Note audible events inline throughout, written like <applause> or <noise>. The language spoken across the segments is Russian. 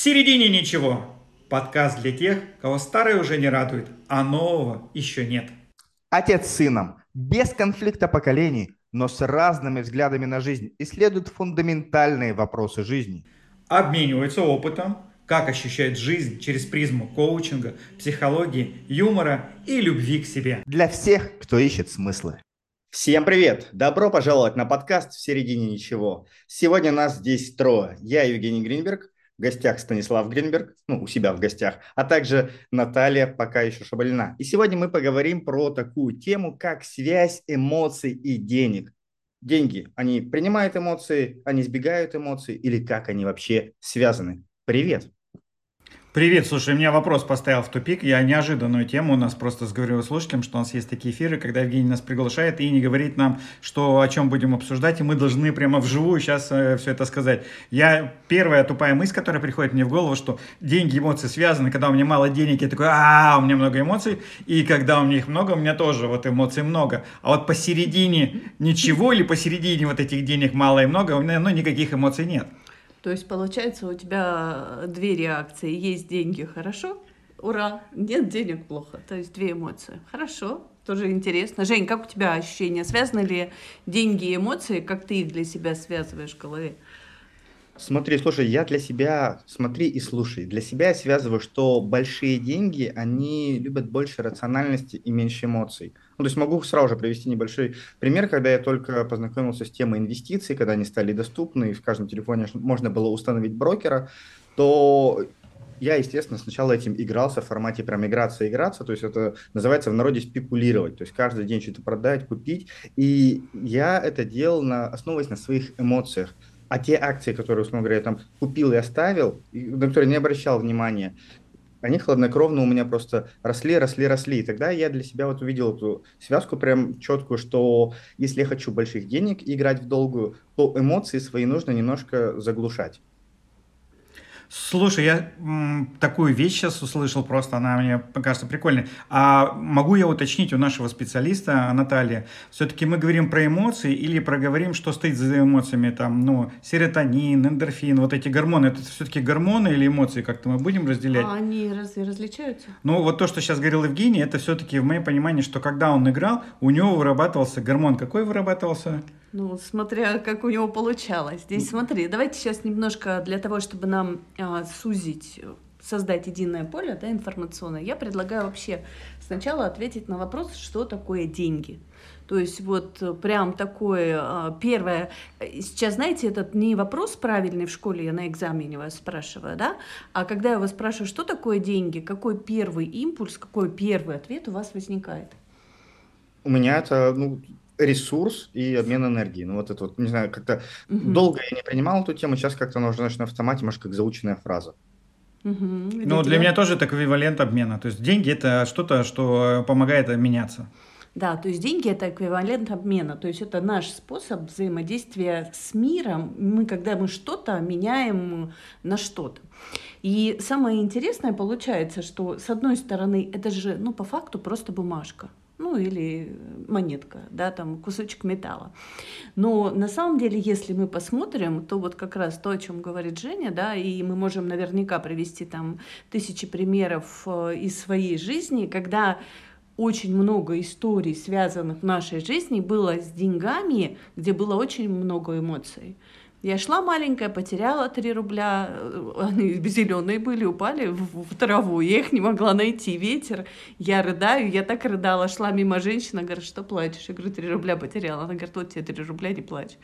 середине ничего. Подкаст для тех, кого старое уже не радует, а нового еще нет. Отец с сыном, без конфликта поколений, но с разными взглядами на жизнь, исследуют фундаментальные вопросы жизни. Обмениваются опытом, как ощущает жизнь через призму коучинга, психологии, юмора и любви к себе. Для всех, кто ищет смыслы. Всем привет! Добро пожаловать на подкаст «В середине ничего». Сегодня нас здесь трое. Я Евгений Гринберг, гостях Станислав Гринберг, ну, у себя в гостях, а также Наталья, пока еще Шабалина. И сегодня мы поговорим про такую тему, как связь эмоций и денег. Деньги, они принимают эмоции, они избегают эмоций или как они вообще связаны? Привет! Привет, слушай, меня вопрос поставил в тупик. Я неожиданную тему у нас просто сговорил слушателям, что у нас есть такие эфиры, когда Евгений нас приглашает и не говорит нам, что о чем будем обсуждать, и мы должны прямо вживую сейчас э, все это сказать. Я первая тупая мысль, которая приходит мне в голову, что деньги, эмоции связаны. Когда у меня мало денег, я такой, а, у меня много эмоций, и когда у меня их много, у меня тоже вот эмоций много. А вот посередине ничего или посередине вот этих денег мало и много, у меня ну, никаких эмоций нет. То есть, получается, у тебя две реакции. Есть деньги, хорошо, ура, нет денег, плохо. То есть две эмоции. Хорошо, тоже интересно. Жень, как у тебя ощущения? Связаны ли деньги и эмоции? Как ты их для себя связываешь в голове? Смотри, слушай, я для себя, смотри и слушай, для себя я связываю, что большие деньги, они любят больше рациональности и меньше эмоций. Ну, то есть могу сразу же привести небольшой пример, когда я только познакомился с темой инвестиций, когда они стали доступны, и в каждом телефоне можно было установить брокера, то я, естественно, сначала этим игрался в формате прям играться, играться, то есть это называется в народе спекулировать, то есть каждый день что-то продать, купить, и я это делал, на, основываясь на своих эмоциях. А те акции, которые, условно говоря, я там купил и оставил, на которые не обращал внимания, они хладнокровно у меня просто росли, росли, росли. И тогда я для себя вот увидел эту связку прям четкую, что если я хочу больших денег играть в долгую, то эмоции свои нужно немножко заглушать. Слушай, я м, такую вещь сейчас услышал, просто она мне кажется прикольной. А могу я уточнить у нашего специалиста Натальи, все-таки мы говорим про эмоции или проговорим, что стоит за эмоциями, там, ну, серотонин, эндорфин, вот эти гормоны, это все-таки гормоны или эмоции, как-то мы будем разделять? А они разве различаются? Ну, вот то, что сейчас говорил Евгений, это все-таки в моем понимании, что когда он играл, у него вырабатывался гормон. Какой вырабатывался? Ну, смотря как у него получалось. Здесь смотри, давайте сейчас немножко для того, чтобы нам а, сузить, создать единое поле да, информационное, я предлагаю вообще сначала ответить на вопрос, что такое деньги. То есть вот прям такое а, первое, сейчас, знаете, этот не вопрос правильный в школе, я на экзамене вас спрашиваю, да, а когда я вас спрашиваю, что такое деньги, какой первый импульс, какой первый ответ у вас возникает? У меня это, ну, ресурс и обмен энергией. Ну, вот это вот, не знаю, как-то угу. долго я не принимал эту тему, сейчас как-то она уже на автомате, может, как заученная фраза. Угу. Ну, для меня тоже это эквивалент обмена. То есть деньги это что-то, что помогает меняться. Да, то есть деньги это эквивалент обмена, то есть это наш способ взаимодействия с миром. Мы, когда мы что-то меняем на что-то. И самое интересное получается, что с одной стороны это же, ну, по факту просто бумажка ну или монетка, да, там кусочек металла. Но на самом деле, если мы посмотрим, то вот как раз то, о чем говорит Женя, да, и мы можем наверняка привести там тысячи примеров э, из своей жизни, когда очень много историй, связанных в нашей жизни, было с деньгами, где было очень много эмоций. Я шла маленькая, потеряла 3 рубля, э, они зеленые были, упали в, в траву, я их не могла найти, ветер, я рыдаю, я так рыдала, шла мимо женщины, говорит, что плачешь? Я говорю, 3 рубля потеряла, она говорит, вот тебе 3 рубля, не плачь.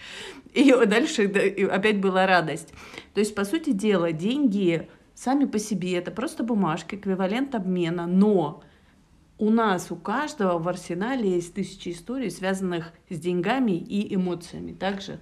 И дальше опять была радость. То есть, по сути дела, деньги сами по себе, это просто бумажка, эквивалент обмена, но у нас, у каждого в арсенале есть тысячи историй, связанных с деньгами и эмоциями также.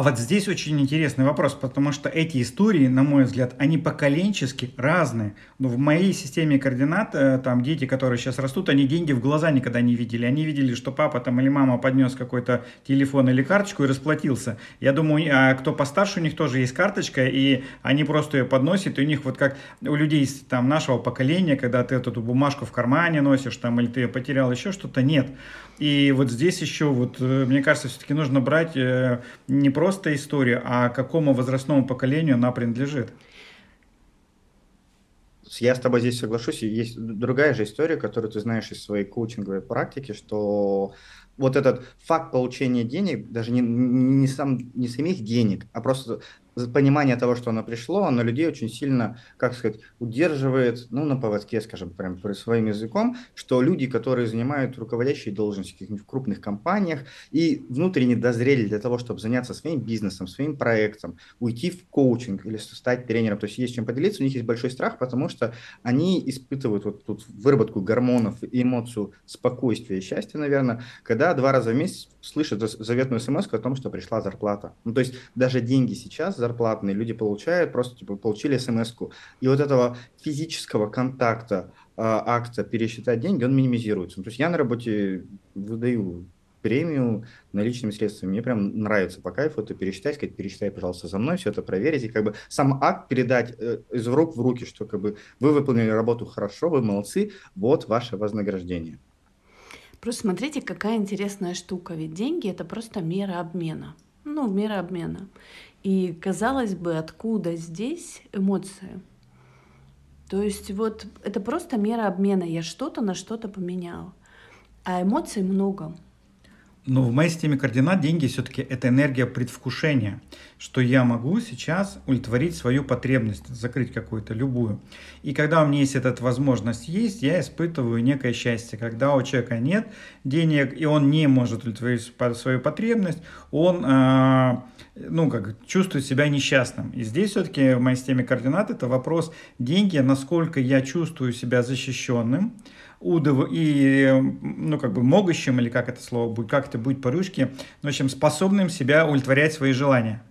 А вот здесь очень интересный вопрос, потому что эти истории, на мой взгляд, они поколенчески разные. Но в моей системе координат, э, там дети, которые сейчас растут, они деньги в глаза никогда не видели. Они видели, что папа там или мама поднес какой-то телефон или карточку и расплатился. Я думаю, а кто постарше, у них тоже есть карточка, и они просто ее подносят, и у них вот как у людей там нашего поколения, когда ты эту бумажку в кармане носишь, там, или ты ее потерял, еще что-то, нет. И вот здесь еще, вот, э, мне кажется, все-таки нужно брать э, не просто историю, а какому возрастному поколению она принадлежит. я с тобой здесь соглашусь. Есть другая же история, которую ты знаешь из своей коучинговой практики, что вот этот факт получения денег, даже не, не, сам, не самих денег, а просто понимание того, что оно пришло, оно людей очень сильно, как сказать, удерживает, ну, на поводке, скажем, прям своим языком, что люди, которые занимают руководящие должности в крупных компаниях и внутренне дозрели для того, чтобы заняться своим бизнесом, своим проектом, уйти в коучинг или стать тренером, то есть есть чем поделиться, у них есть большой страх, потому что они испытывают вот тут выработку гормонов эмоцию спокойствия и счастья, наверное, когда два раза в месяц слышат заветную смс о том, что пришла зарплата. Ну, то есть даже деньги сейчас зарплатные люди получают, просто типа получили смс -ку. И вот этого физического контакта, э, акта пересчитать деньги, он минимизируется. Ну, то есть я на работе выдаю премию наличными средствами. Мне прям нравится по кайфу это пересчитать, сказать, пересчитай, пожалуйста, за мной, все это проверить. И как бы сам акт передать э, из рук в руки, что как бы вы выполнили работу хорошо, вы молодцы, вот ваше вознаграждение. Просто смотрите, какая интересная штука. Ведь деньги — это просто мера обмена. Ну, мера обмена. И, казалось бы, откуда здесь эмоции? То есть вот это просто мера обмена. Я что-то на что-то поменял. А эмоций много. Но в моей системе координат деньги все-таки это энергия предвкушения, что я могу сейчас удовлетворить свою потребность, закрыть какую-то, любую. И когда у меня есть эта возможность есть, я испытываю некое счастье. Когда у человека нет денег, и он не может удовлетворить свою потребность, он э, ну, как, чувствует себя несчастным. И здесь все-таки в моей системе координат это вопрос деньги, насколько я чувствую себя защищенным, удов и, ну, как бы могущим, или как это слово будет, как это будет по-русски, в общем, способным себя удовлетворять свои желания.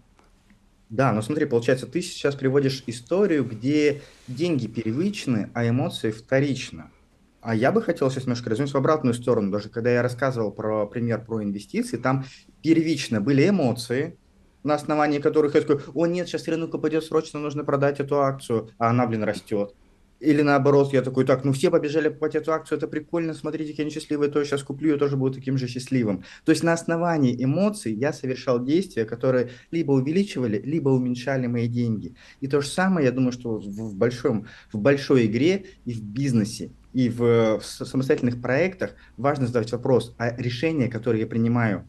Да, но смотри, получается, ты сейчас приводишь историю, где деньги первичны, а эмоции вторичны. А я бы хотел сейчас немножко развернуть в обратную сторону. Даже когда я рассказывал про пример про инвестиции, там первично были эмоции, на основании которых я такой, о нет, сейчас рынок упадет, срочно нужно продать эту акцию, а она, блин, растет. Или наоборот, я такой, так, ну все побежали покупать эту акцию, это прикольно, смотрите, какие они счастливые, то я сейчас куплю, я тоже буду таким же счастливым. То есть на основании эмоций я совершал действия, которые либо увеличивали, либо уменьшали мои деньги. И то же самое, я думаю, что в, большом, в большой игре и в бизнесе, и в, в самостоятельных проектах важно задавать вопрос, а решения, которые я принимаю,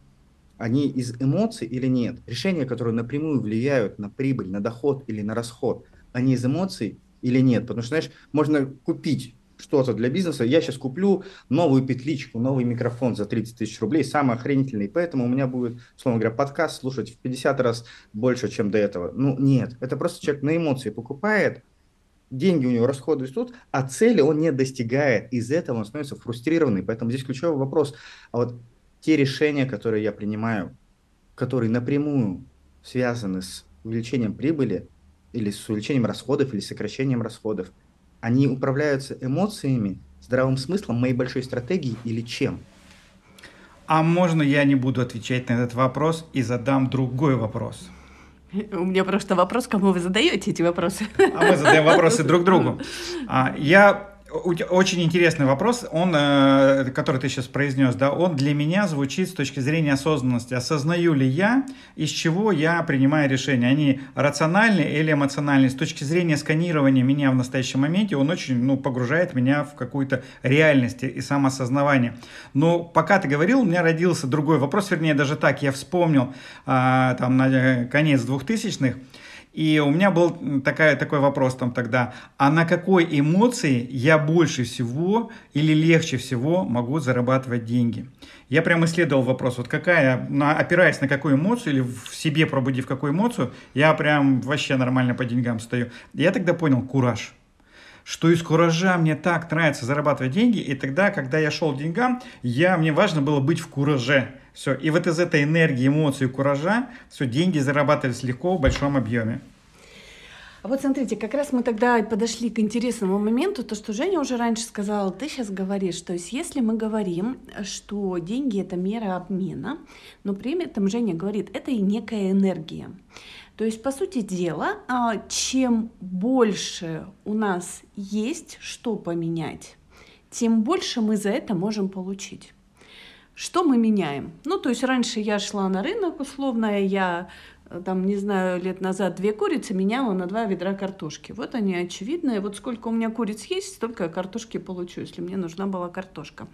они из эмоций или нет? Решения, которые напрямую влияют на прибыль, на доход или на расход, они из эмоций или нет. Потому что, знаешь, можно купить что-то для бизнеса. Я сейчас куплю новую петличку, новый микрофон за 30 тысяч рублей, самый охренительный. Поэтому у меня будет, условно говоря, подкаст слушать в 50 раз больше, чем до этого. Ну, нет. Это просто человек на эмоции покупает, деньги у него расходы растут, а цели он не достигает. Из этого он становится фрустрированный. Поэтому здесь ключевой вопрос. А вот те решения, которые я принимаю, которые напрямую связаны с увеличением прибыли, или с увеличением расходов, или сокращением расходов, они управляются эмоциями, здравым смыслом моей большой стратегии или чем? А можно я не буду отвечать на этот вопрос и задам другой вопрос? У меня просто вопрос, кому вы задаете эти вопросы. А мы задаем вопросы друг другу. <laughs> А, я очень интересный вопрос, он, э, который ты сейчас произнес, да, он для меня звучит с точки зрения осознанности. Осознаю ли я, из чего я принимаю решения? Они рациональные или эмоциональные? С точки зрения сканирования меня в настоящем моменте, он очень ну, погружает меня в какую-то реальность и самоосознавание. Но пока ты говорил, у меня родился другой вопрос, вернее, даже так, я вспомнил а, там на конец двухтысячных, и у меня был такая, такой вопрос там тогда, а на какой эмоции я больше всего или легче всего могу зарабатывать деньги? Я прям исследовал вопрос, вот какая, на, опираясь на какую эмоцию или в себе пробудив какую эмоцию, я прям вообще нормально по деньгам стою. Я тогда понял, кураж что из куража мне так нравится зарабатывать деньги, и тогда, когда я шел к деньгам, я, мне важно было быть в кураже. Все. И вот из этой энергии, эмоций, куража, все, деньги зарабатывались легко в большом объеме. А вот смотрите, как раз мы тогда подошли к интересному моменту, то, что Женя уже раньше сказала, ты сейчас говоришь, то есть если мы говорим, что деньги это мера обмена, но при этом Женя говорит, это и некая энергия. То есть, по сути дела, а, чем больше у нас есть что поменять, тем больше мы за это можем получить. Что мы меняем? Ну, то есть раньше я шла на рынок, условно, я там, не знаю, лет назад две курицы меняла на два ведра картошки. Вот они очевидные. Вот сколько у меня куриц есть, столько я картошки получу, если мне нужна была картошка.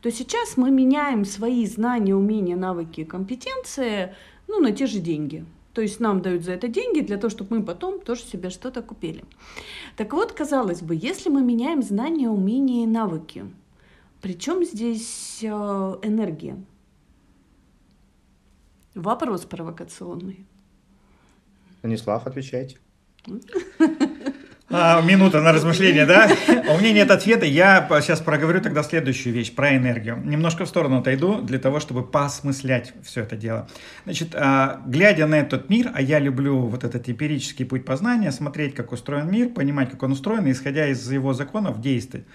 То сейчас мы меняем свои знания, умения, навыки, компетенции ну, на те же деньги. То есть нам дают за это деньги для того, чтобы мы потом тоже себе что-то купили. Так вот, казалось бы, если мы меняем знания, умения и навыки, причем здесь э, энергия? Вопрос провокационный. Станислав, отвечайте. <laughs> А, минута на размышление, да? У меня нет ответа. Я сейчас проговорю тогда следующую вещь про энергию. Немножко в сторону отойду для того, чтобы посмыслять все это дело. Значит, а, глядя на этот мир, а я люблю вот этот эмпирический путь познания, смотреть, как устроен мир, понимать, как он устроен, исходя из его законов действовать.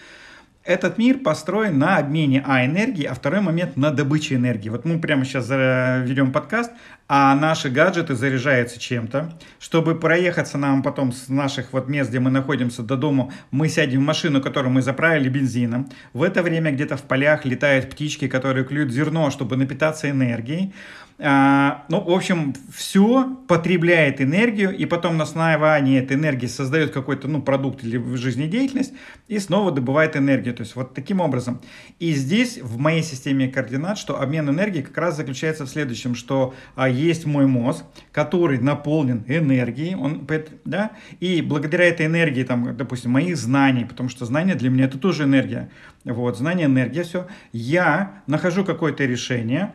Этот мир построен на обмене А энергии, а второй момент на добыче энергии. Вот мы прямо сейчас ведем подкаст, а наши гаджеты заряжаются чем-то. Чтобы проехаться нам потом с наших вот мест, где мы находимся, до дома, мы сядем в машину, которую мы заправили бензином. В это время где-то в полях летают птички, которые клюют зерно, чтобы напитаться энергией. А, ну, в общем, все потребляет энергию, и потом на основании этой энергии создает какой-то ну, продукт или жизнедеятельность, и снова добывает энергию. То есть вот таким образом. И здесь в моей системе координат, что обмен энергией как раз заключается в следующем, что а, есть мой мозг, который наполнен энергией, он, да, и благодаря этой энергии, там, допустим, моих знаний, потому что знания для меня это тоже энергия, вот, знание, энергия, все, я нахожу какое-то решение,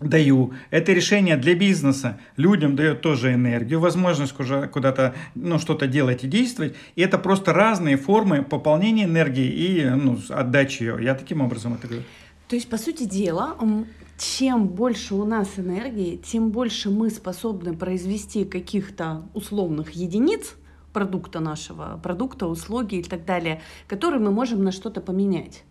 даю. Это решение для бизнеса людям дает тоже энергию, возможность уже куда-то ну, что-то делать и действовать. И это просто разные формы пополнения энергии и ну, отдачи ее. Я таким образом это говорю. То есть, по сути дела, чем больше у нас энергии, тем больше мы способны произвести каких-то условных единиц продукта нашего, продукта, услуги и так далее, которые мы можем на что-то поменять.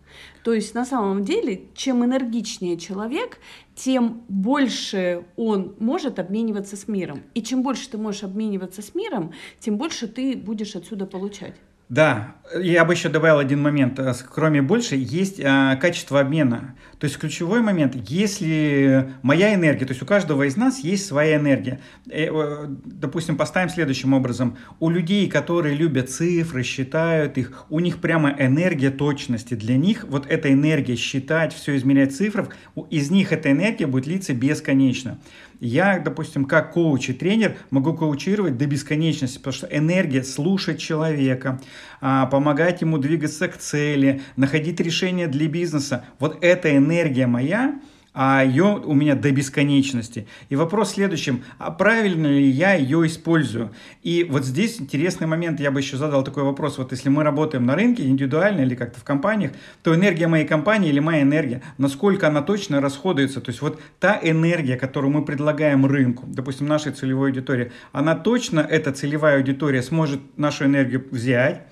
То есть на самом деле, чем энергичнее человек, тем больше он может обмениваться с миром. И чем больше ты можешь обмениваться с миром, тем больше ты будешь отсюда получать. Да, я бы еще добавил один момент. Э, кроме больше, есть а, качество обмена. То есть ключевой момент, если моя энергия, то есть у каждого из нас есть своя энергия. Э, допустим, поставим следующим образом. У людей, которые любят цифры, считают их, у них прямо энергия точности. Для них вот эта энергия считать, все измерять цифров, из них эта энергия будет литься бесконечно. Я, допустим, как коуч и тренер могу коучировать до бесконечности, потому что энергия слушать человека, а, помогать ему двигаться к цели, находить решения для бизнеса. Вот эта энергия моя, а ее у меня до бесконечности. И вопрос в следующем, а правильно ли я ее использую? И вот здесь интересный момент, я бы еще задал такой вопрос, вот если мы работаем на рынке индивидуально или как-то в компаниях, то энергия моей компании или моя энергия, насколько она точно расходуется, то есть вот та энергия, которую мы предлагаем рынку, допустим, нашей целевой аудитории, она точно, эта целевая аудитория сможет нашу энергию взять,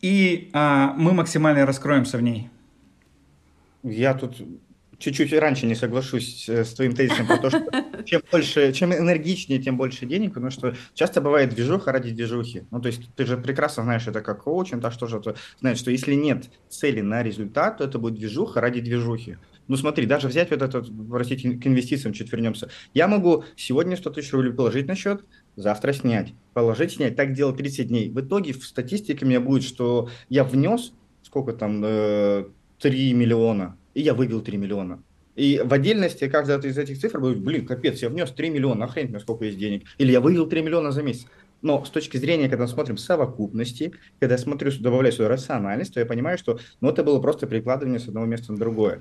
и а, мы максимально раскроемся в ней. Я тут чуть-чуть раньше не соглашусь э, с твоим тезисом про то, что <laughs> чем больше, чем энергичнее, тем больше денег, потому что часто бывает движуха ради движухи. Ну, то есть ты же прекрасно знаешь это как коучинг, так что же ты знаешь, что если нет цели на результат, то это будет движуха ради движухи. Ну смотри, даже взять вот этот, простите, к инвестициям чуть вернемся. Я могу сегодня 100 тысяч рублей положить на счет, завтра снять, положить, снять, так делать 30 дней. В итоге в статистике у меня будет, что я внес, сколько там, 3 э, миллиона, и я вывел 3 миллиона. И в отдельности каждая из этих цифр будет, блин, капец, я внес 3 миллиона, охренеть мне сколько есть денег. Или я вывел 3 миллиона за месяц. Но с точки зрения, когда мы смотрим совокупности, когда я смотрю, добавляю свою рациональность, то я понимаю, что ну, это было просто прикладывание с одного места на другое.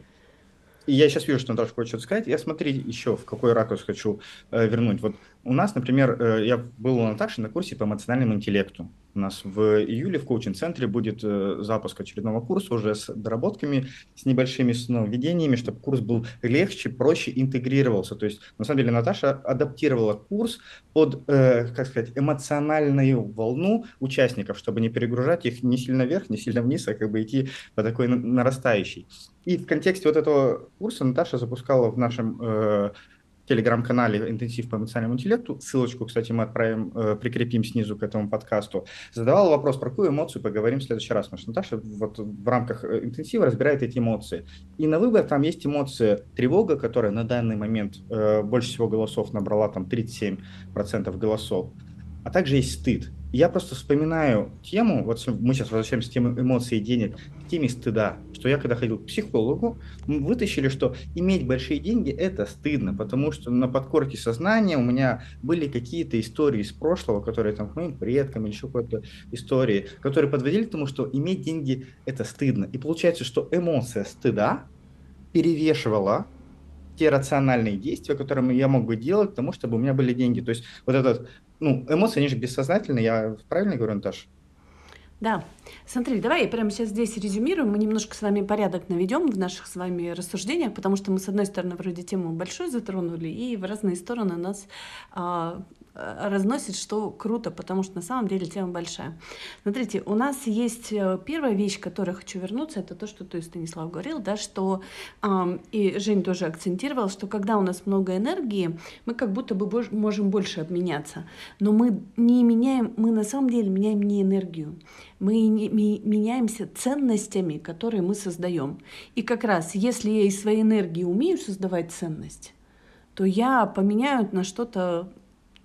И я сейчас вижу, что Наташа хочет что-то сказать. Я смотри еще, в какой ракурс хочу э, вернуть. Вот у нас, например, э, я был у Наташи на курсе по эмоциональному интеллекту. У нас в июле в коучинг-центре будет э, запуск очередного курса уже с доработками, с небольшими нововведениями, чтобы курс был легче, проще интегрировался. То есть, на самом деле, Наташа адаптировала курс под, э, как сказать, эмоциональную волну участников, чтобы не перегружать их ни сильно вверх, ни сильно вниз, а как бы идти по такой нарастающей. И в контексте вот этого курса Наташа запускала в нашем телеграм-канале «Интенсив по эмоциональному интеллекту», ссылочку, кстати, мы отправим, э, прикрепим снизу к этому подкасту, задавала вопрос, про какую эмоцию поговорим в следующий раз, потому что Наташа вот в рамках э, интенсива разбирает эти эмоции. И на выбор там есть эмоция тревога, которая на данный момент э, больше всего голосов набрала, там 37% голосов, а также есть стыд. Я просто вспоминаю тему, вот мы сейчас возвращаемся к теме эмоций и денег, к теме стыда, что я когда ходил к психологу, мы вытащили, что иметь большие деньги – это стыдно, потому что на подкорке сознания у меня были какие-то истории из прошлого, которые там к моим предкам или еще какой-то истории, которые подводили к тому, что иметь деньги – это стыдно. И получается, что эмоция стыда перевешивала те рациональные действия, которые я мог бы делать к тому, чтобы у меня были деньги. То есть вот этот ну, эмоции, они же бессознательные, я правильно говорю, Наташа? Да. Смотри, давай прямо сейчас здесь резюмируем, мы немножко с вами порядок наведем в наших с вами рассуждениях, потому что мы, с одной стороны, вроде тему большую затронули, и в разные стороны нас а, разносит, что круто, потому что на самом деле тема большая. Смотрите, у нас есть э, первая вещь, к которой хочу вернуться, это то, что ты, Станислав, говорил, да, что, э, и Жень тоже акцентировал, что когда у нас много энергии, мы как будто бы бож- можем больше обменяться, но мы не меняем, мы на самом деле меняем не энергию, мы меняемся ценностями, которые мы создаем. И как раз, если я из своей энергии умею создавать ценность, то я поменяю на что-то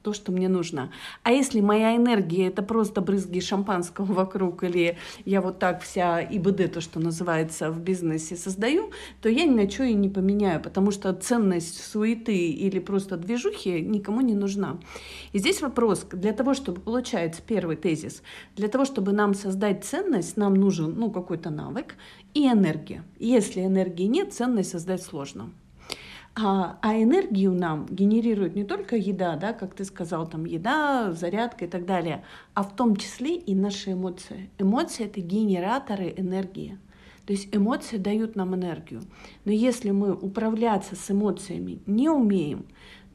то, что мне нужно. А если моя энергия это просто брызги шампанского вокруг, или я вот так вся ИБД, то, что называется в бизнесе, создаю, то я ни на что и не поменяю, потому что ценность суеты или просто движухи никому не нужна. И здесь вопрос, для того, чтобы, получается, первый тезис, для того, чтобы нам создать ценность, нам нужен ну, какой-то навык и энергия. Если энергии нет, ценность создать сложно. А, а энергию нам генерирует не только еда, да, как ты сказал, там еда, зарядка и так далее, а в том числе и наши эмоции. Эмоции это генераторы энергии. То есть эмоции дают нам энергию. Но если мы управляться с эмоциями не умеем,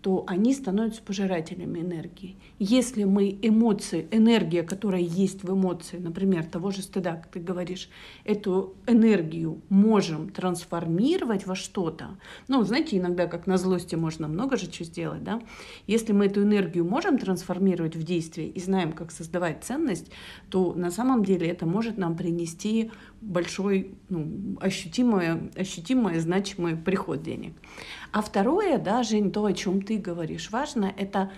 то они становятся пожирателями энергии. Если мы эмоции, энергия, которая есть в эмоции, например, того же стыда, как ты говоришь, эту энергию можем трансформировать во что-то, ну, знаете, иногда как на злости можно много же чего сделать, да, если мы эту энергию можем трансформировать в действие и знаем, как создавать ценность, то на самом деле это может нам принести большой, ну, ощутимое, ощутимое, значимый приход денег. А второе, да, Жень, то, о чем ты говоришь, важно, это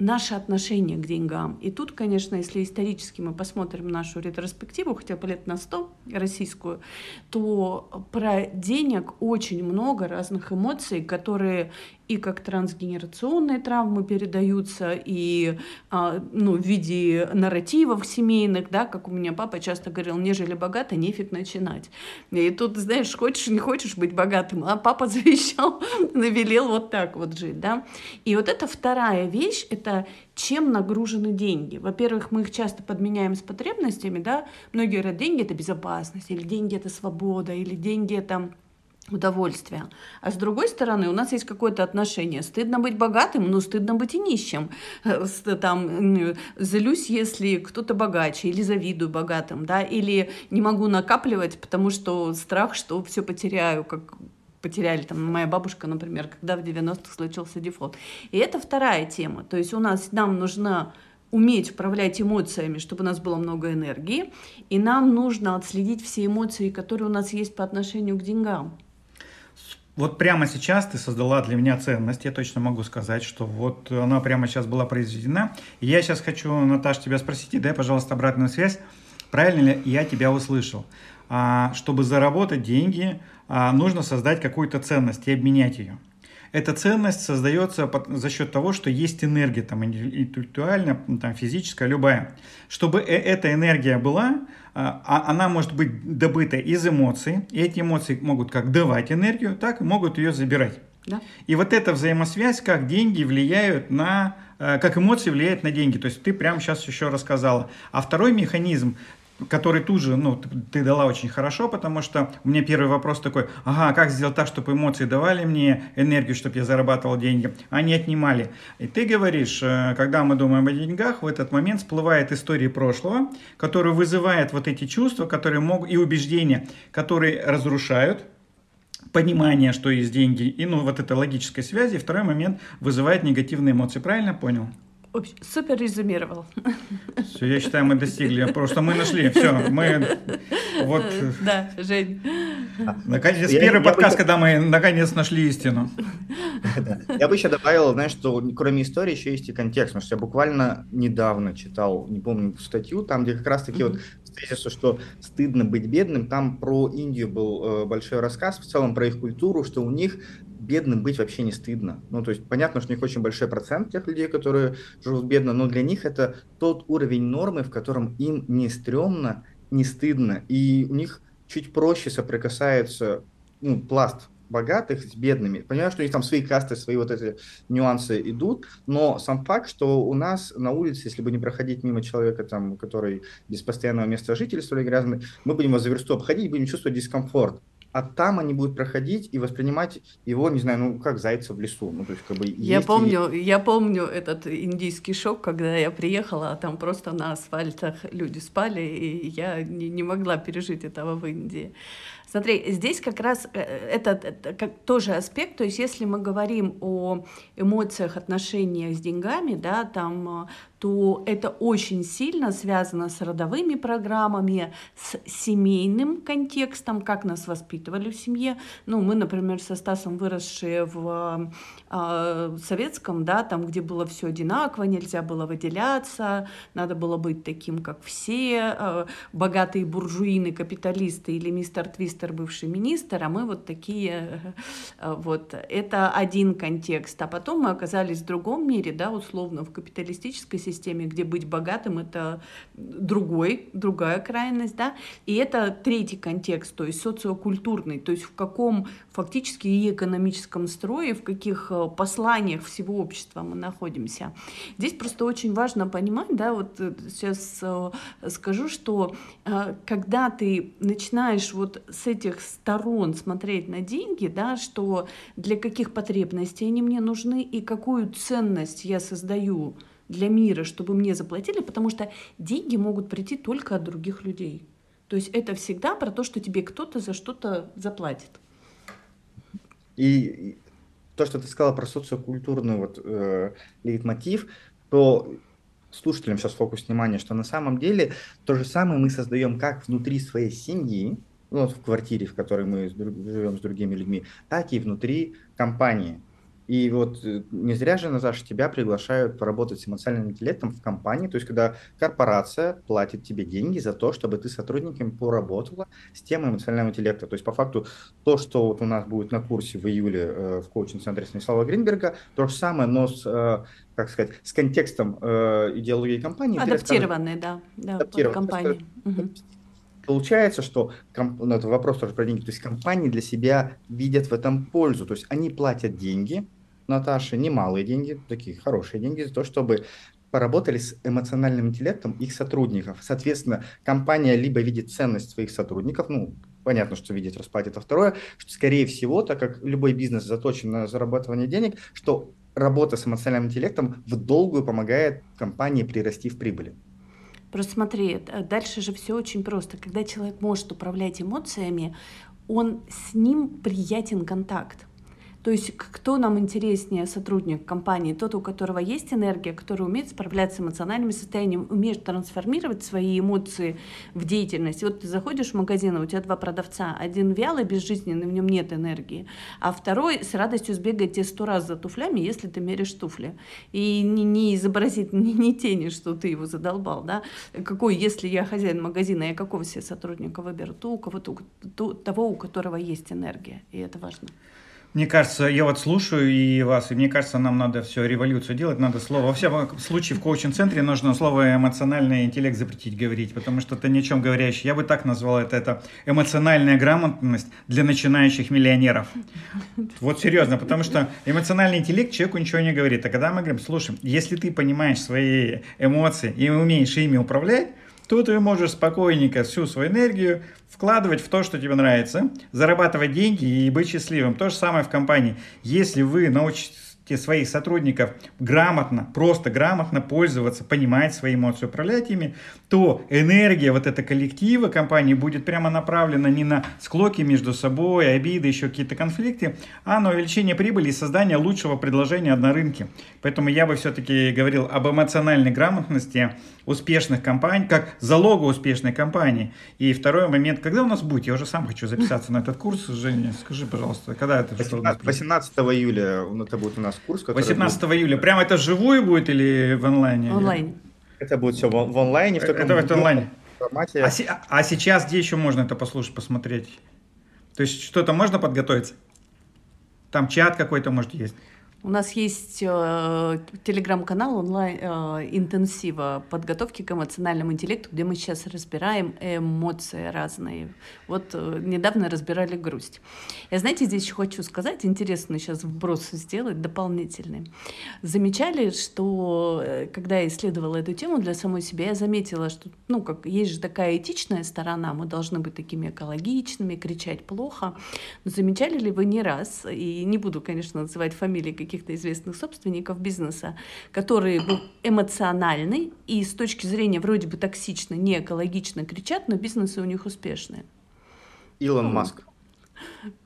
наше отношение к деньгам. И тут, конечно, если исторически мы посмотрим нашу ретроспективу, хотя бы лет на 100 российскую, то про денег очень много разных эмоций, которые и как трансгенерационные травмы передаются, и а, ну, в виде нарративов семейных, да, как у меня папа часто говорил, нежели богато, нефиг начинать. И тут, знаешь, хочешь, не хочешь быть богатым, а папа <laughs> завещал, навелел вот так вот жить, да. И вот это вторая вещь, это чем нагружены деньги. Во-первых, мы их часто подменяем с потребностями, да, многие говорят, деньги — это безопасность, или деньги — это свобода, или деньги — это удовольствия. А с другой стороны, у нас есть какое-то отношение. Стыдно быть богатым, но стыдно быть и нищим. Э, там, злюсь, если кто-то богаче, или завидую богатым, да, или не могу накапливать, потому что страх, что все потеряю, как потеряли, там, моя бабушка, например, когда в 90-х случился дефолт. И это вторая тема. То есть у нас, нам нужна уметь управлять эмоциями, чтобы у нас было много энергии, и нам нужно отследить все эмоции, которые у нас есть по отношению к деньгам вот прямо сейчас ты создала для меня ценность, я точно могу сказать, что вот она прямо сейчас была произведена. И я сейчас хочу, Наташа, тебя спросить, и дай, пожалуйста, обратную связь. Правильно ли я тебя услышал? А, чтобы заработать деньги, а, нужно создать какую-то ценность и обменять ее. Эта ценность создается за счет того, что есть энергия, там, интеллектуальная, там, физическая, любая. Чтобы э, эта энергия была, а, а она может быть добыта из эмоций, и эти эмоции могут как давать энергию, так и могут ее забирать. Да. И вот эта взаимосвязь, как деньги влияют на, э, как эмоции влияют на деньги. То есть ты прямо сейчас еще рассказала. А второй механизм, который тут же, ну, ты дала очень хорошо, потому что у меня первый вопрос такой, ага, как сделать так, чтобы эмоции давали мне энергию, чтобы я зарабатывал деньги, а не отнимали. И ты говоришь, э, когда мы думаем о деньгах, в этот момент всплывает история прошлого, которая вызывает вот эти чувства, которые могут, и убеждения, которые разрушают понимание, что есть деньги, и ну вот эта логическая связь, и второй момент вызывает негативные эмоции. Правильно понял? Супер резюмировал. Все, я считаю, мы достигли. Просто мы нашли. Все, мы вот. Да, Жень. Наконец, я, первый я подкаст, бы... когда мы наконец нашли истину. Я бы еще добавил, знаешь, что кроме истории еще есть и контекст. Потому что я буквально недавно читал, не помню, статью, там, где как раз-таки вот тезису, что стыдно быть бедным. Там про Индию был э, большой рассказ, в целом про их культуру, что у них бедным быть вообще не стыдно. Ну, то есть понятно, что у них очень большой процент тех людей, которые живут бедно, но для них это тот уровень нормы, в котором им не стрёмно, не стыдно, и у них чуть проще соприкасается ну, пласт богатых с бедными. Понимаю, что у них там свои касты, свои вот эти нюансы идут, но сам факт, что у нас на улице, если бы не проходить мимо человека, там, который без постоянного места жительства или грязный, мы будем его за версту обходить, будем чувствовать дискомфорт а там они будут проходить и воспринимать его, не знаю, ну как зайца в лесу, ну то есть как бы. Я помню, и... я помню этот индийский шок, когда я приехала, а там просто на асфальтах люди спали, и я не, не могла пережить этого в Индии. Смотри, здесь как раз э, это, это как тоже аспект, то есть если мы говорим о эмоциях, отношениях с деньгами, да, там э, то это очень сильно связано с родовыми программами, с семейным контекстом, как нас воспитывали в семье. Ну, мы, например, со Стасом выросшие в э, советском, да, там, где было все одинаково, нельзя было выделяться, надо было быть таким, как все, э, богатые буржуины, капиталисты или мистер Твистер, бывший министр, а мы вот такие, э, вот, это один контекст. А потом мы оказались в другом мире, да, условно, в капиталистической системе, где быть богатым — это другой, другая крайность, да, и это третий контекст, то есть социокультурный, то есть в каком фактически и экономическом строе, в каких э, посланиях всего общества мы находимся. Здесь просто очень важно понимать, да, вот э, сейчас э, скажу, что когда ты начинаешь вот с этих сторон смотреть на деньги, да, что для каких потребностей они мне нужны и какую ценность я создаю для мира, чтобы мне заплатили, потому что деньги могут прийти только от других людей. То есть это всегда про то, что тебе кто-то за что-то заплатит. И то, что ты сказала про социокультурный вот, э, лейтмотив, то слушателям сейчас фокус внимания, что на самом деле то же самое мы создаем как внутри своей семьи, ну, в квартире, в которой мы живем с другими людьми, так и внутри компании. И вот э, не зря же, Назаша, тебя приглашают поработать с эмоциональным интеллектом в компании, то есть когда корпорация платит тебе деньги за то, чтобы ты сотрудниками поработала с темой эмоционального интеллекта. То есть по факту то, что вот у нас будет на курсе в июле э, в коучинг-центре Станислава Гринберга, то же самое, но с, э, как сказать, с контекстом идеологии компании. Адаптированные, да, да, под компании. Получается, что ну, это вопрос тоже про деньги. То есть компании для себя видят в этом пользу. То есть они платят деньги, Наташи немалые деньги, такие хорошие деньги за то, чтобы поработали с эмоциональным интеллектом их сотрудников. Соответственно, компания либо видит ценность своих сотрудников, ну, понятно, что видеть расплат это второе, что, скорее всего, так как любой бизнес заточен на зарабатывание денег, что работа с эмоциональным интеллектом в долгую помогает компании прирасти в прибыли. Просто смотри, дальше же все очень просто. Когда человек может управлять эмоциями, он с ним приятен контакт. То есть кто нам интереснее сотрудник компании? Тот, у которого есть энергия, который умеет справляться с эмоциональными состояниями, умеет трансформировать свои эмоции в деятельность. Вот ты заходишь в магазин, а у тебя два продавца. Один вялый, безжизненный, в нем нет энергии, а второй с радостью сбегает тебе сто раз за туфлями, если ты меришь туфли. И не, не изобразит <laughs> ни, ни тени, что ты его задолбал. Да? Какой, если я хозяин магазина, я какого себе сотрудника выберу? Ту, у кого, ту, того, у которого есть энергия. И это важно. Мне кажется, я вот слушаю и вас, и мне кажется, нам надо все революцию делать, надо слово. Во всяком случае, в коучинг-центре нужно слово эмоциональный интеллект запретить говорить, потому что это ни о чем говорящий. Я бы так назвал это, это эмоциональная грамотность для начинающих миллионеров. Вот серьезно, потому что эмоциональный интеллект человеку ничего не говорит. А когда мы говорим, слушай, если ты понимаешь свои эмоции и умеешь ими управлять, то ты можешь спокойненько всю свою энергию вкладывать в то, что тебе нравится, зарабатывать деньги и быть счастливым. То же самое в компании. Если вы научитесь своих сотрудников грамотно, просто грамотно пользоваться, понимать свои эмоции, управлять ими, то энергия вот этой коллектива компании будет прямо направлена не на склоки между собой, обиды, еще какие-то конфликты, а на увеличение прибыли и создание лучшего предложения на рынке. Поэтому я бы все-таки говорил об эмоциональной грамотности успешных компаний, как залога успешной компании. И второй момент, когда у нас будет? Я уже сам хочу записаться на этот курс. Женя, скажи, пожалуйста, когда это? 18, 18 июля это будет у нас курс. 18 будет... июля. Прямо это живую будет или в онлайне? Онлайн. Это будет все в, в онлайне. В таком это в онлайне. Формате. А, а сейчас где еще можно это послушать, посмотреть? То есть что-то можно подготовиться? Там чат какой-то, может, есть? У нас есть э, телеграм-канал онлайн э, интенсива подготовки к эмоциональному интеллекту, где мы сейчас разбираем эмоции разные. Вот э, недавно разбирали грусть. Я, знаете, здесь еще хочу сказать, интересно сейчас вброс сделать дополнительный. Замечали, что э, когда я исследовала эту тему для самой себя, я заметила, что ну, как, есть же такая этичная сторона, мы должны быть такими экологичными, кричать плохо. Но замечали ли вы не раз, и не буду, конечно, называть фамилии каких-то известных собственников бизнеса, которые эмоциональны и с точки зрения вроде бы токсично, не экологично кричат, но бизнесы у них успешные. Илон ну, Маск.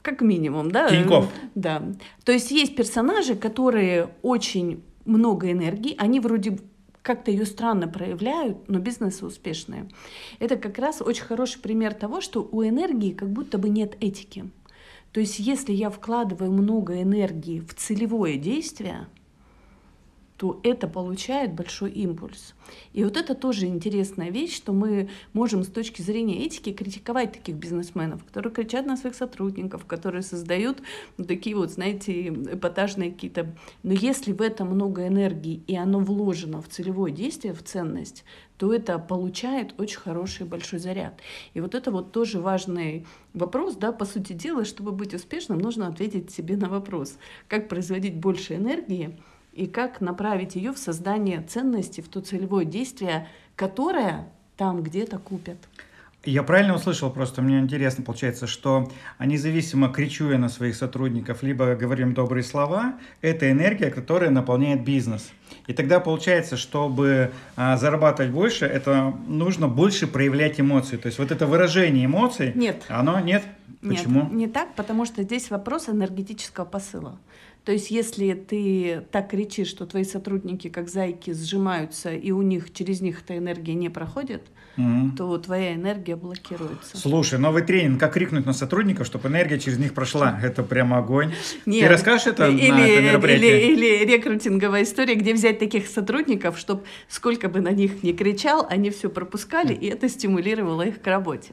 Как минимум, да? Тиньков. Да. То есть есть персонажи, которые очень много энергии, они вроде как-то ее странно проявляют, но бизнесы успешные. Это как раз очень хороший пример того, что у энергии как будто бы нет этики. То есть если я вкладываю много энергии в целевое действие, то это получает большой импульс. И вот это тоже интересная вещь, что мы можем с точки зрения этики критиковать таких бизнесменов, которые кричат на своих сотрудников, которые создают такие вот, знаете, эпатажные какие-то... Но если в этом много энергии, и оно вложено в целевое действие, в ценность, то это получает очень хороший большой заряд. И вот это вот тоже важный вопрос, да, по сути дела, чтобы быть успешным, нужно ответить себе на вопрос, как производить больше энергии, и как направить ее в создание ценности, в то целевое действие, которое там где-то купят. Я правильно услышал, просто мне интересно получается, что независимо кричу я на своих сотрудников, либо говорим добрые слова, это энергия, которая наполняет бизнес. И тогда получается, чтобы а, зарабатывать больше, это нужно больше проявлять эмоции. То есть вот это выражение эмоций, нет. оно нет. Почему? Нет, не так, потому что здесь вопрос энергетического посыла. То есть если ты так кричишь, что твои сотрудники как зайки сжимаются, и у них через них эта энергия не проходит, mm то твоя энергия блокируется. Слушай, новый тренинг, как крикнуть на сотрудников, чтобы энергия через них прошла. Это прямо огонь. Нет, Ты расскажешь это или, на это мероприятие? Или, или рекрутинговая история, где взять таких сотрудников, чтобы сколько бы на них ни кричал, они все пропускали, и это стимулировало их к работе.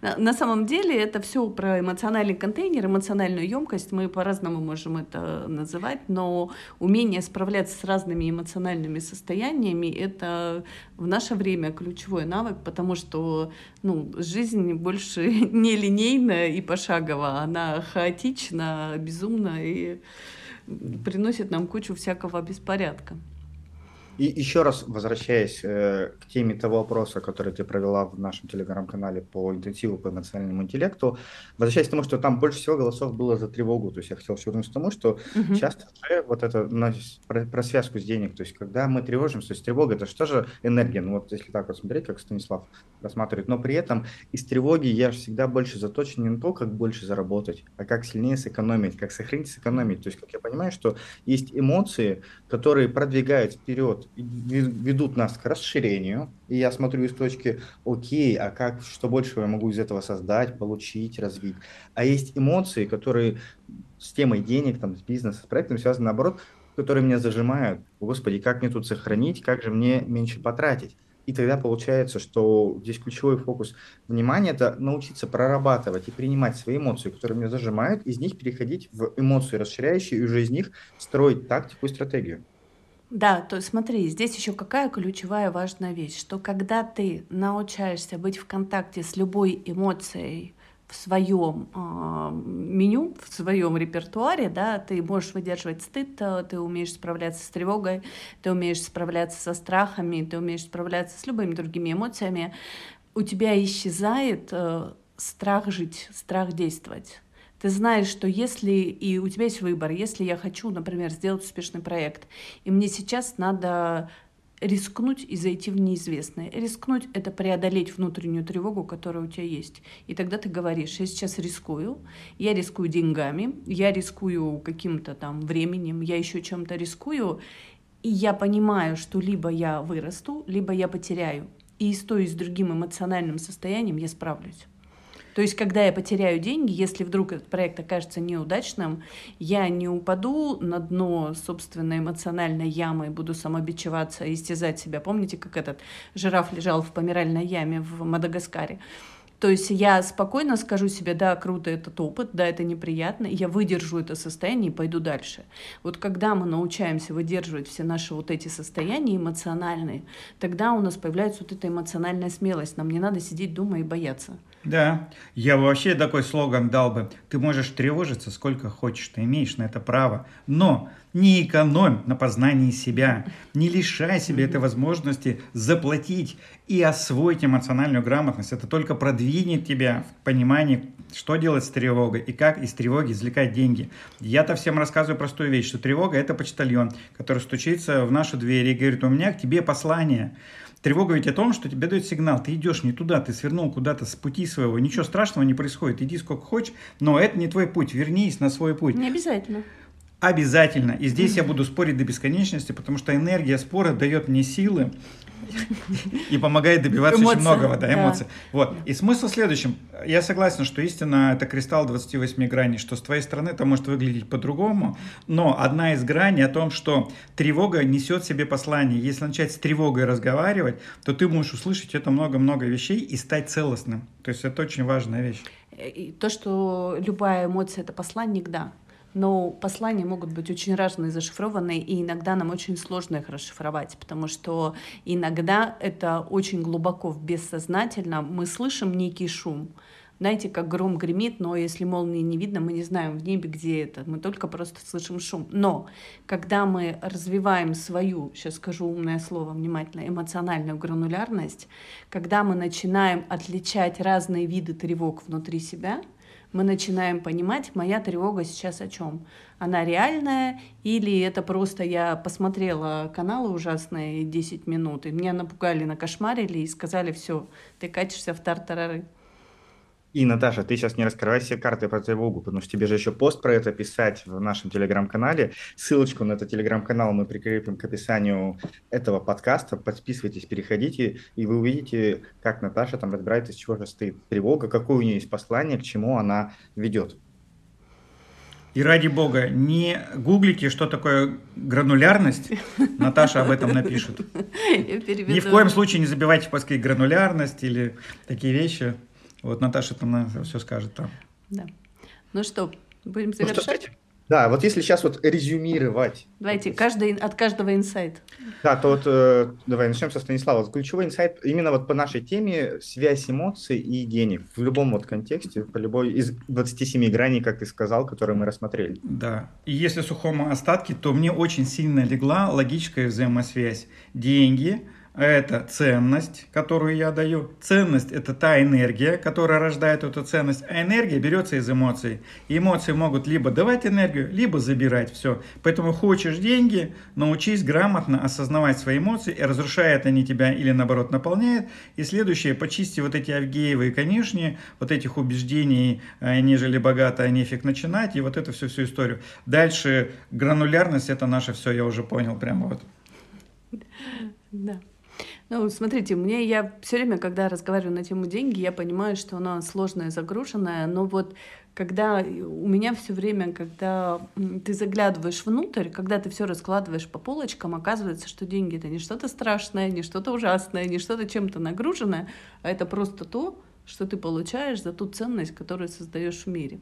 На, на самом деле это все про эмоциональный контейнер, эмоциональную емкость. Мы по-разному можем это называть, но умение справляться с разными эмоциональными состояниями — это в наше время ключевой навык, потому что ну, жизнь больше <laughs> не линейная и пошаговая, она хаотична, безумна и приносит нам кучу всякого беспорядка. И еще раз возвращаясь э, к теме того вопроса, который ты провела в нашем телеграм-канале по интенсиву по эмоциональному интеллекту, возвращаясь к тому, что там больше всего голосов было за тревогу. То есть я хотел вернуться к тому, что угу. часто же вот это ну, про, про связку с денег. То есть когда мы тревожимся, то есть тревога это что же энергия? Ну вот если так вот смотреть, как Станислав рассматривает, но при этом из тревоги я же всегда больше заточен не на то, как больше заработать, а как сильнее сэкономить, как сохранить, сэкономить. То есть как я понимаю, что есть эмоции, которые продвигают вперед ведут нас к расширению, и я смотрю из точки, окей, а как, что больше я могу из этого создать, получить, развить. А есть эмоции, которые с темой денег, там, с бизнесом, с проектом связаны наоборот, которые меня зажимают. Господи, как мне тут сохранить, как же мне меньше потратить? И тогда получается, что здесь ключевой фокус внимания – это научиться прорабатывать и принимать свои эмоции, которые меня зажимают, из них переходить в эмоции расширяющие и уже из них строить тактику и стратегию. Да, то есть смотри, здесь еще какая ключевая важная вещь, что когда ты научаешься быть в контакте с любой эмоцией в своем э, меню, в своем репертуаре, да, ты можешь выдерживать стыд, э, ты умеешь справляться с тревогой, ты умеешь справляться со страхами, ты умеешь справляться с любыми другими эмоциями, у тебя исчезает э, страх жить, страх действовать Ты знаешь, что если и у тебя есть выбор, если я хочу, например, сделать успешный проект, и мне сейчас надо рискнуть и зайти в неизвестное. Рискнуть — это преодолеть внутреннюю тревогу, которая у тебя есть. И тогда ты говоришь, я сейчас рискую, я рискую деньгами, я рискую каким-то там временем, я еще чем-то рискую, и я понимаю, что либо я вырасту, либо я потеряю. И с той, и с другим эмоциональным состоянием я справлюсь. То есть, когда я потеряю деньги, если вдруг этот проект окажется неудачным, я не упаду на дно собственной эмоциональной ямы и буду самобичеваться и истязать себя. Помните, как этот жираф лежал в помиральной яме в Мадагаскаре? То есть я спокойно скажу себе, да, круто этот опыт, да, это неприятно, я выдержу это состояние и пойду дальше. Вот когда мы научаемся выдерживать все наши вот эти состояния эмоциональные, тогда у нас появляется вот эта эмоциональная смелость. Нам не надо сидеть дома и бояться. Да, я вообще такой слоган дал бы. Ты можешь тревожиться сколько хочешь, ты имеешь на это право. Но не экономь на познании себя, не лишай себя этой возможности заплатить и освоить эмоциональную грамотность. Это только продвинет тебя в понимании, что делать с тревогой и как из тревоги извлекать деньги. Я-то всем рассказываю простую вещь, что тревога – это почтальон, который стучится в нашу дверь и говорит, у меня к тебе послание. Тревога ведь о том, что тебе дает сигнал, ты идешь не туда, ты свернул куда-то с пути своего, ничего страшного не происходит, иди сколько хочешь, но это не твой путь, вернись на свой путь. Не обязательно. Обязательно. И здесь я буду спорить до бесконечности, потому что энергия спора дает мне силы и помогает добиваться Эмоции, очень многого, да, эмоций. Да. Вот. И смысл в следующем. Я согласен, что истина – это кристалл 28 граней, что с твоей стороны это может выглядеть по-другому, но одна из граней о том, что тревога несет в себе послание. Если начать с тревогой разговаривать, то ты можешь услышать это много-много вещей и стать целостным. То есть это очень важная вещь. И то, что любая эмоция – это посланник, да но послания могут быть очень разные, зашифрованные, и иногда нам очень сложно их расшифровать, потому что иногда это очень глубоко в бессознательном, мы слышим некий шум, знаете, как гром гремит, но если молнии не видно, мы не знаем в небе, где это, мы только просто слышим шум. Но когда мы развиваем свою, сейчас скажу умное слово внимательно, эмоциональную гранулярность, когда мы начинаем отличать разные виды тревог внутри себя — мы начинаем понимать, моя тревога сейчас о чем. Она реальная или это просто я посмотрела каналы ужасные 10 минут, и меня напугали, накошмарили и сказали, все, ты катишься в тартарары. И, Наташа, ты сейчас не раскрывай все карты про тревогу, потому что тебе же еще пост про это писать в нашем телеграм-канале. Ссылочку на этот телеграм-канал мы прикрепим к описанию этого подкаста. Подписывайтесь, переходите, и вы увидите, как Наташа там разбирает, из чего же стоит тревога, какое у нее есть послание, к чему она ведет. И ради бога, не гуглите, что такое гранулярность. Наташа об этом напишет. Ни в коем случае не забивайте в поиске гранулярность или такие вещи. Вот Наташа там все скажет там. Да. Ну что, будем завершать? Ну, да, вот если сейчас вот резюмировать. Давайте, каждый, от каждого инсайт. Да, то вот э, давай начнем со Станислава. Вот ключевой инсайт именно вот по нашей теме связь эмоций и денег в любом вот контексте, по любой из 27 граней, как ты сказал, которые мы рассмотрели. Да, и если сухому остатки, то мне очень сильно легла логическая взаимосвязь. Деньги – это ценность, которую я даю. Ценность – это та энергия, которая рождает эту ценность, а энергия берется из эмоций. И эмоции могут либо давать энергию, либо забирать все. Поэтому хочешь деньги, научись грамотно осознавать свои эмоции, и разрушают они тебя или наоборот наполняют. И следующее – почисти вот эти Авгеевы конечные, вот этих убеждений, э, нежели богато, а нефиг начинать, и вот эту всю, всю историю. Дальше гранулярность – это наше все, я уже понял прямо вот. Да. Ну, смотрите, мне я все время, когда разговариваю на тему деньги, я понимаю, что она сложная, загруженная, но вот когда у меня все время, когда ты заглядываешь внутрь, когда ты все раскладываешь по полочкам, оказывается, что деньги это не что-то страшное, не что-то ужасное, не что-то чем-то нагруженное, а это просто то, что ты получаешь за ту ценность, которую создаешь в мире.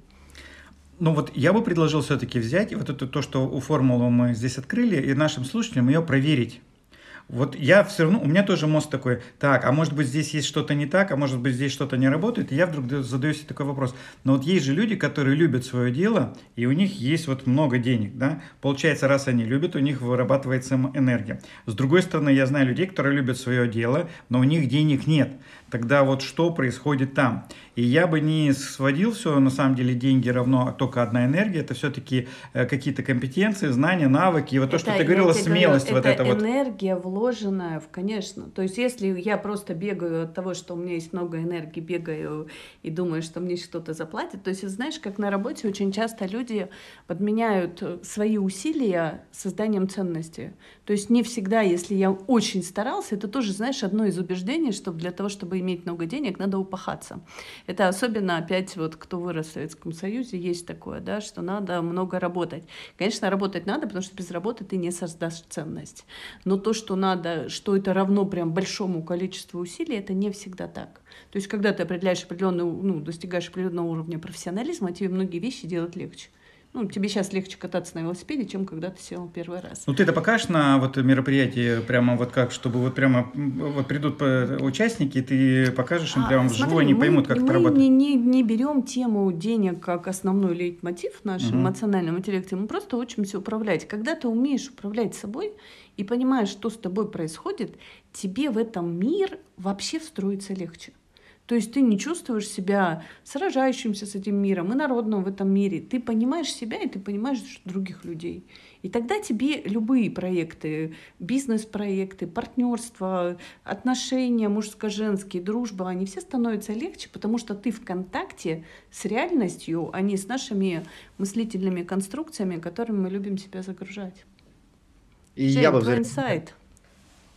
Ну вот я бы предложил все-таки взять вот это то, что у формулы мы здесь открыли, и нашим слушателям ее проверить. Вот я все равно, у меня тоже мозг такой, так, а может быть здесь есть что-то не так, а может быть здесь что-то не работает, и я вдруг задаю себе такой вопрос. Но вот есть же люди, которые любят свое дело, и у них есть вот много денег, да, получается, раз они любят, у них вырабатывается энергия. С другой стороны, я знаю людей, которые любят свое дело, но у них денег нет. Тогда вот что происходит там? И я бы не сводил все, на самом деле, деньги равно только одна энергия, это все-таки э, какие-то компетенции, знания, навыки, и вот то, это, что ты говорила, смелость, говорю, вот это, это вот. энергия, вложенная в, конечно, то есть если я просто бегаю от того, что у меня есть много энергии, бегаю и думаю, что мне что-то заплатят, то есть знаешь, как на работе очень часто люди подменяют свои усилия созданием ценности, то есть не всегда, если я очень старался, это тоже, знаешь, одно из убеждений, что для того, чтобы иметь много денег, надо упахаться. Это особенно опять вот кто вырос в Советском Союзе, есть такое, да, что надо много работать. Конечно, работать надо, потому что без работы ты не создашь ценность. Но то, что надо, что это равно прям большому количеству усилий, это не всегда так. То есть, когда ты определяешь определенный, ну, достигаешь определенного уровня профессионализма, тебе многие вещи делать легче ну, тебе сейчас легче кататься на велосипеде, чем когда ты сел первый раз. Ну, ты это покажешь на вот мероприятии прямо вот как, чтобы вот прямо вот придут участники, ты покажешь им а, прямо вживую, они мы, поймут, как мы это работает. Мы не, не берем тему денег как основной лейтмотив в нашем угу. эмоциональном интеллекте, мы просто учимся управлять. Когда ты умеешь управлять собой и понимаешь, что с тобой происходит, тебе в этом мир вообще встроиться легче. То есть ты не чувствуешь себя сражающимся с этим миром и народным в этом мире. Ты понимаешь себя и ты понимаешь других людей. И тогда тебе любые проекты, бизнес-проекты, партнерство, отношения мужско-женские, дружба, они все становятся легче, потому что ты в контакте с реальностью, а не с нашими мыслительными конструкциями, которыми мы любим себя загружать. И Жень, я бы инсайт.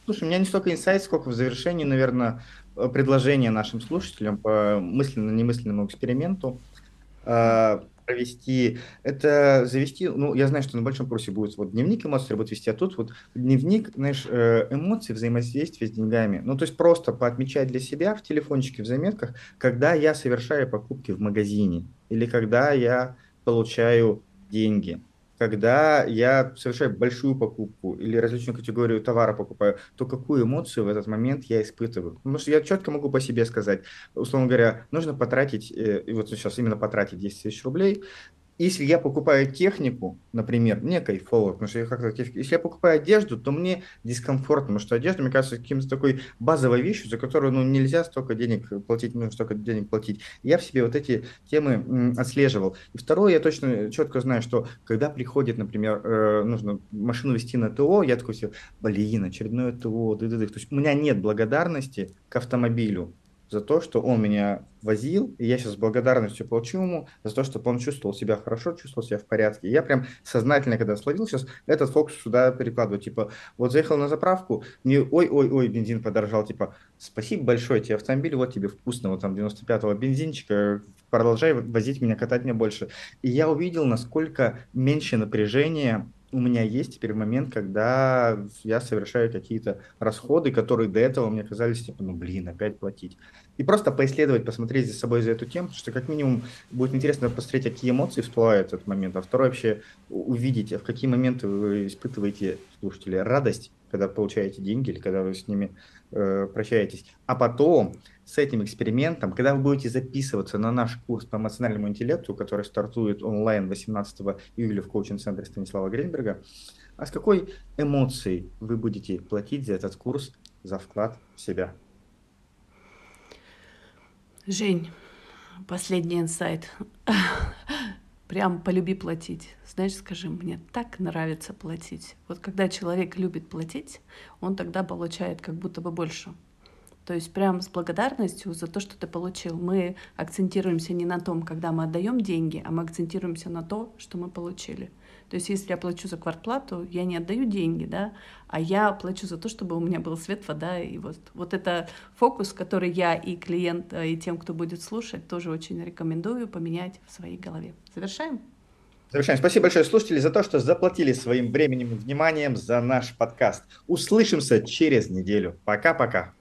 Слушай, у меня не столько инсайт, сколько в завершении, наверное, предложение нашим слушателям по мысленно-немысленному эксперименту э, провести, это завести, ну, я знаю, что на большом курсе будет вот дневник эмоций будет вести, а тут вот дневник, знаешь, э, эмоций, взаимодействия с деньгами. Ну, то есть просто поотмечать для себя в телефончике, в заметках, когда я совершаю покупки в магазине или когда я получаю деньги когда я совершаю большую покупку или различную категорию товара покупаю, то какую эмоцию в этот момент я испытываю? Потому что я четко могу по себе сказать, условно говоря, нужно потратить, э, и вот сейчас именно потратить 10 тысяч рублей, если я покупаю технику, например, мне кайфово, потому что я как-то если я покупаю одежду, то мне дискомфортно, потому что одежда, мне кажется, каким-то такой базовой вещью, за которую ну, нельзя столько денег платить, нужно столько денег платить. Я в себе вот эти темы отслеживал. И второе, я точно четко знаю, что когда приходит, например, э, нужно машину вести на ТО, я такой себе, блин, очередное ТО, ды -ды -ды. то есть у меня нет благодарности к автомобилю за то, что он меня возил, и я сейчас с благодарностью плачу ему за то, чтобы он чувствовал себя хорошо, чувствовал себя в порядке. И я прям сознательно, когда словил сейчас, этот фокус сюда перекладываю. Типа, вот заехал на заправку, мне ой-ой-ой, бензин подорожал. Типа, спасибо большое тебе автомобиль, вот тебе вкусно, вот там 95-го бензинчика, продолжай возить меня, катать мне больше. И я увидел, насколько меньше напряжения у меня есть теперь момент, когда я совершаю какие-то расходы, которые до этого мне казались, типа, ну, блин, опять платить. И просто поисследовать, посмотреть за собой за эту тему, потому что как минимум будет интересно посмотреть, какие эмоции всплывают в этот момент, а второе вообще увидеть, в какие моменты вы испытываете, слушатели, радость, когда получаете деньги или когда вы с ними э, прощаетесь. А потом с этим экспериментом, когда вы будете записываться на наш курс по эмоциональному интеллекту, который стартует онлайн 18 июля в коучинг-центре Станислава Гринберга, а с какой эмоцией вы будете платить за этот курс, за вклад в себя? Жень, последний инсайт. <laughs> Прям полюби платить. Знаешь, скажи, мне так нравится платить. Вот когда человек любит платить, он тогда получает как будто бы больше. То есть прям с благодарностью за то, что ты получил. Мы акцентируемся не на том, когда мы отдаем деньги, а мы акцентируемся на то, что мы получили. То есть если я плачу за квартплату, я не отдаю деньги, да, а я плачу за то, чтобы у меня был свет, вода. И вот, вот это фокус, который я и клиент, э, и тем, кто будет слушать, тоже очень рекомендую поменять в своей голове. Завершаем? Завершаем. Спасибо большое, слушатели, за то, что заплатили своим временем и вниманием за наш подкаст. Услышимся через неделю. Пока-пока.